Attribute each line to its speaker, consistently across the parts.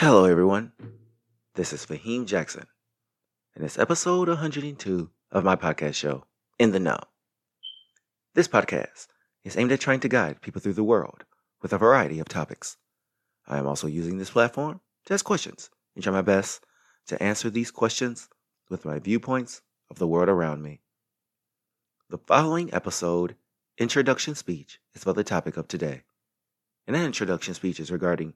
Speaker 1: Hello, everyone. This is Faheem Jackson, and it's episode 102 of my podcast show, In the Know. This podcast is aimed at trying to guide people through the world with a variety of topics. I am also using this platform to ask questions and try my best to answer these questions with my viewpoints of the world around me. The following episode introduction speech is about the topic of today. And that introduction speech is regarding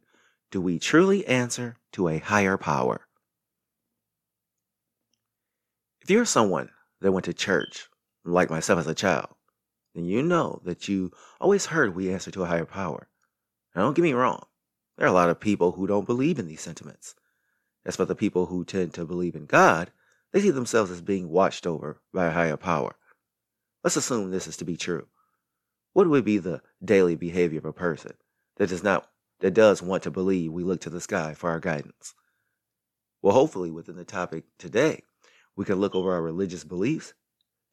Speaker 1: do we truly answer to a higher power? If you're someone that went to church, like myself as a child, then you know that you always heard we answer to a higher power. Now, don't get me wrong, there are a lot of people who don't believe in these sentiments. As for the people who tend to believe in God, they see themselves as being watched over by a higher power. Let's assume this is to be true. What would be the daily behavior of a person that does not that does want to believe we look to the sky for our guidance. Well, hopefully, within the topic today, we can look over our religious beliefs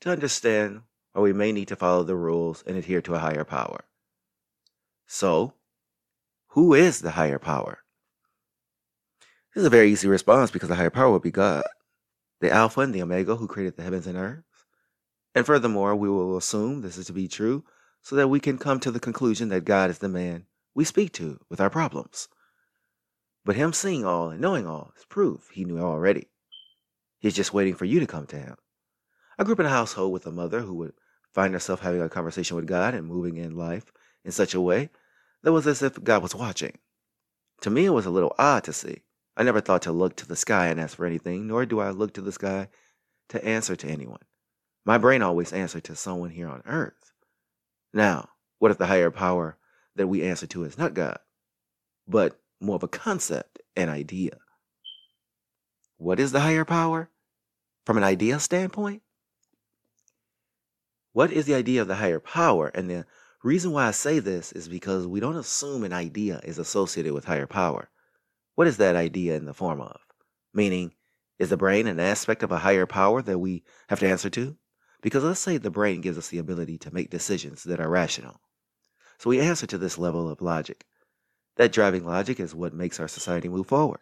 Speaker 1: to understand why we may need to follow the rules and adhere to a higher power. So, who is the higher power? This is a very easy response because the higher power would be God, the Alpha and the Omega who created the heavens and earth. And furthermore, we will assume this is to be true so that we can come to the conclusion that God is the man we speak to with our problems. But him seeing all and knowing all is proof he knew already. He's just waiting for you to come to him. I grew up in a household with a mother who would find herself having a conversation with God and moving in life in such a way that was as if God was watching. To me, it was a little odd to see. I never thought to look to the sky and ask for anything, nor do I look to the sky to answer to anyone. My brain always answered to someone here on earth. Now, what if the higher power that we answer to is not God, but more of a concept, an idea. What is the higher power? From an idea standpoint? What is the idea of the higher power? And the reason why I say this is because we don't assume an idea is associated with higher power. What is that idea in the form of? Meaning, is the brain an aspect of a higher power that we have to answer to? Because let's say the brain gives us the ability to make decisions that are rational. So we answer to this level of logic. That driving logic is what makes our society move forward.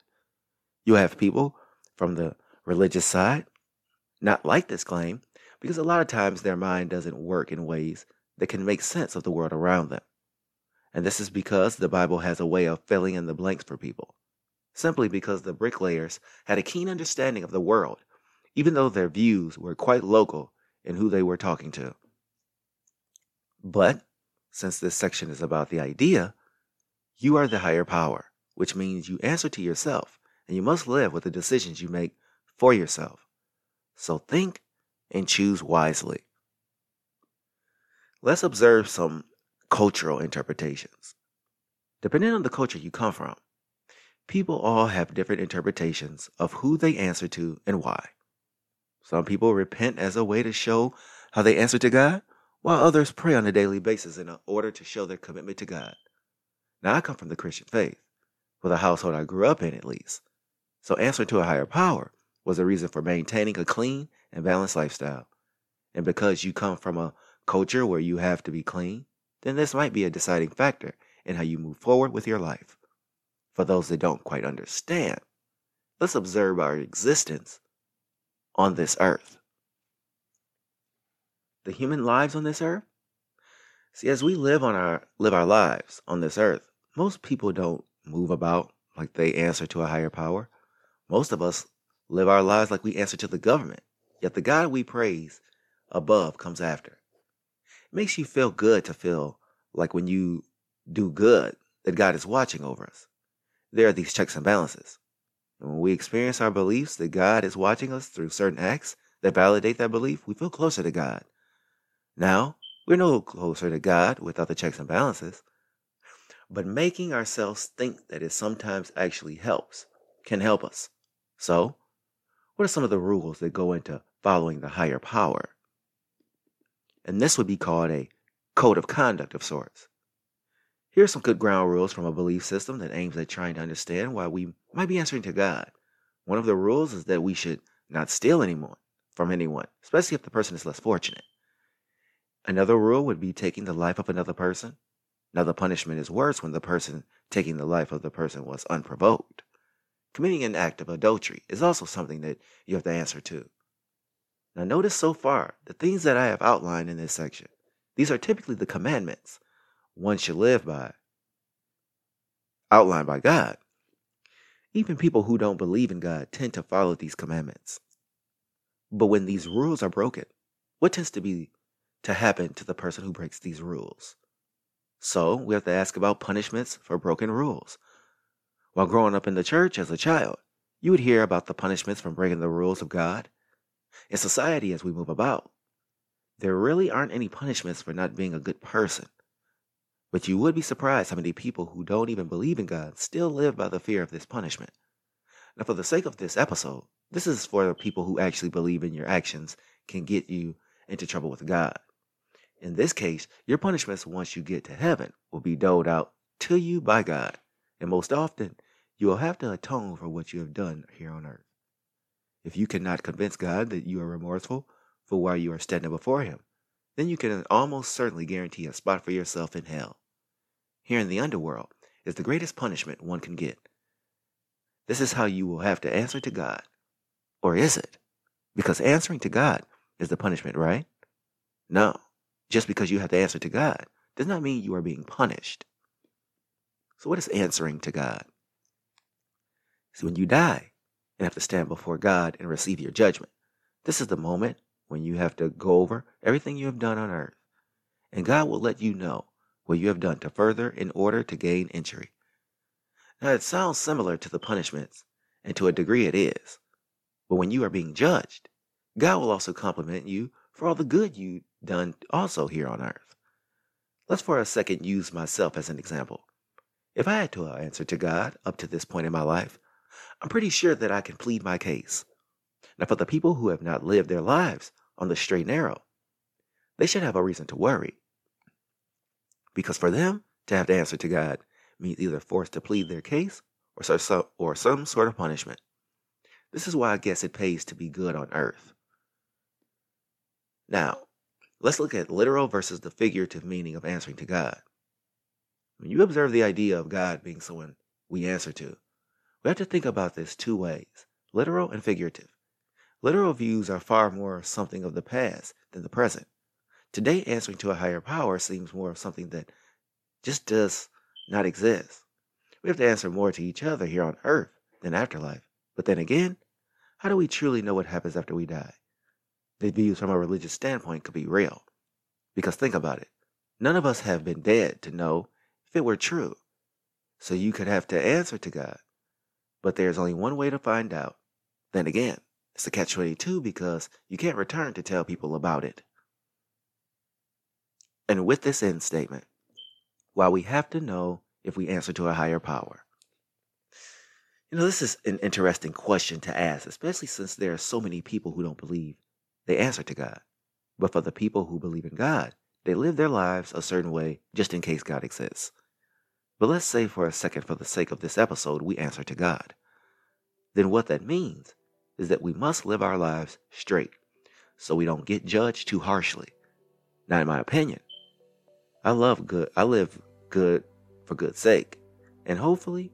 Speaker 1: You have people from the religious side not like this claim because a lot of times their mind doesn't work in ways that can make sense of the world around them. And this is because the Bible has a way of filling in the blanks for people. Simply because the bricklayers had a keen understanding of the world, even though their views were quite local in who they were talking to. But since this section is about the idea, you are the higher power, which means you answer to yourself and you must live with the decisions you make for yourself. So think and choose wisely. Let's observe some cultural interpretations. Depending on the culture you come from, people all have different interpretations of who they answer to and why. Some people repent as a way to show how they answer to God, while others pray on a daily basis in order to show their commitment to God. Now, I come from the Christian faith, for the household I grew up in at least. So, answering to a higher power was a reason for maintaining a clean and balanced lifestyle. And because you come from a culture where you have to be clean, then this might be a deciding factor in how you move forward with your life. For those that don't quite understand, let's observe our existence on this earth the human lives on this earth? See, as we live on our live our lives on this earth, most people don't move about like they answer to a higher power. Most of us live our lives like we answer to the government. Yet the God we praise above comes after. It makes you feel good to feel like when you do good, that God is watching over us. There are these checks and balances. And when we experience our beliefs that God is watching us through certain acts that validate that belief, we feel closer to God. Now, we're no closer to God without the checks and balances. But making ourselves think that it sometimes actually helps can help us. So, what are some of the rules that go into following the higher power? And this would be called a code of conduct of sorts. Here are some good ground rules from a belief system that aims at trying to understand why we might be answering to God. One of the rules is that we should not steal anymore from anyone, especially if the person is less fortunate. Another rule would be taking the life of another person. Now, the punishment is worse when the person taking the life of the person was unprovoked. Committing an act of adultery is also something that you have to answer to. Now, notice so far the things that I have outlined in this section. These are typically the commandments one should live by, outlined by God. Even people who don't believe in God tend to follow these commandments. But when these rules are broken, what tends to be to happen to the person who breaks these rules? So we have to ask about punishments for broken rules. While growing up in the church as a child, you would hear about the punishments from breaking the rules of God. In society, as we move about, there really aren't any punishments for not being a good person. But you would be surprised how many people who don't even believe in God still live by the fear of this punishment. Now, for the sake of this episode, this is for the people who actually believe in your actions can get you into trouble with God. In this case, your punishments once you get to heaven will be doled out to you by God, and most often, you will have to atone for what you have done here on earth. If you cannot convince God that you are remorseful for why you are standing before Him, then you can almost certainly guarantee a spot for yourself in hell. Here in the underworld is the greatest punishment one can get. This is how you will have to answer to God. Or is it? Because answering to God is the punishment, right? No. Just because you have to answer to God does not mean you are being punished. So, what is answering to God? See, when you die and have to stand before God and receive your judgment, this is the moment when you have to go over everything you have done on earth. And God will let you know what you have done to further in order to gain entry. Now, it sounds similar to the punishments, and to a degree it is. But when you are being judged, God will also compliment you for all the good you've done also here on earth. Let's for a second use myself as an example. If I had to uh, answer to God up to this point in my life, I'm pretty sure that I can plead my case. Now, for the people who have not lived their lives on the straight and narrow, they should have a reason to worry. Because for them to have to answer to God means either forced to plead their case or or some sort of punishment. This is why I guess it pays to be good on earth. Now, let's look at literal versus the figurative meaning of answering to God. When you observe the idea of God being someone we answer to, we have to think about this two ways literal and figurative. Literal views are far more something of the past than the present. Today, answering to a higher power seems more of something that just does not exist. We have to answer more to each other here on earth than afterlife. But then again, how do we truly know what happens after we die? The views from a religious standpoint could be real. Because think about it none of us have been dead to know if it were true. So you could have to answer to God. But there's only one way to find out. Then again, it's a catch 22 because you can't return to tell people about it. And with this end statement, while we have to know if we answer to a higher power, you know, this is an interesting question to ask, especially since there are so many people who don't believe they answer to God. But for the people who believe in God, they live their lives a certain way just in case God exists. But let's say for a second, for the sake of this episode, we answer to God. Then what that means is that we must live our lives straight so we don't get judged too harshly. Now, in my opinion, I love good, I live good for good sake. And hopefully,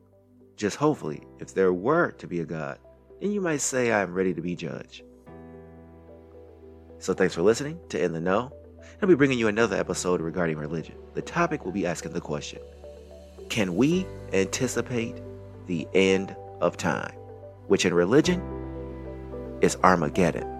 Speaker 1: just hopefully, if there were to be a God, then you might say I am ready to be judged. So thanks for listening to In the Know. I'll be bringing you another episode regarding religion. The topic will be asking the question Can we anticipate the end of time? Which in religion is Armageddon.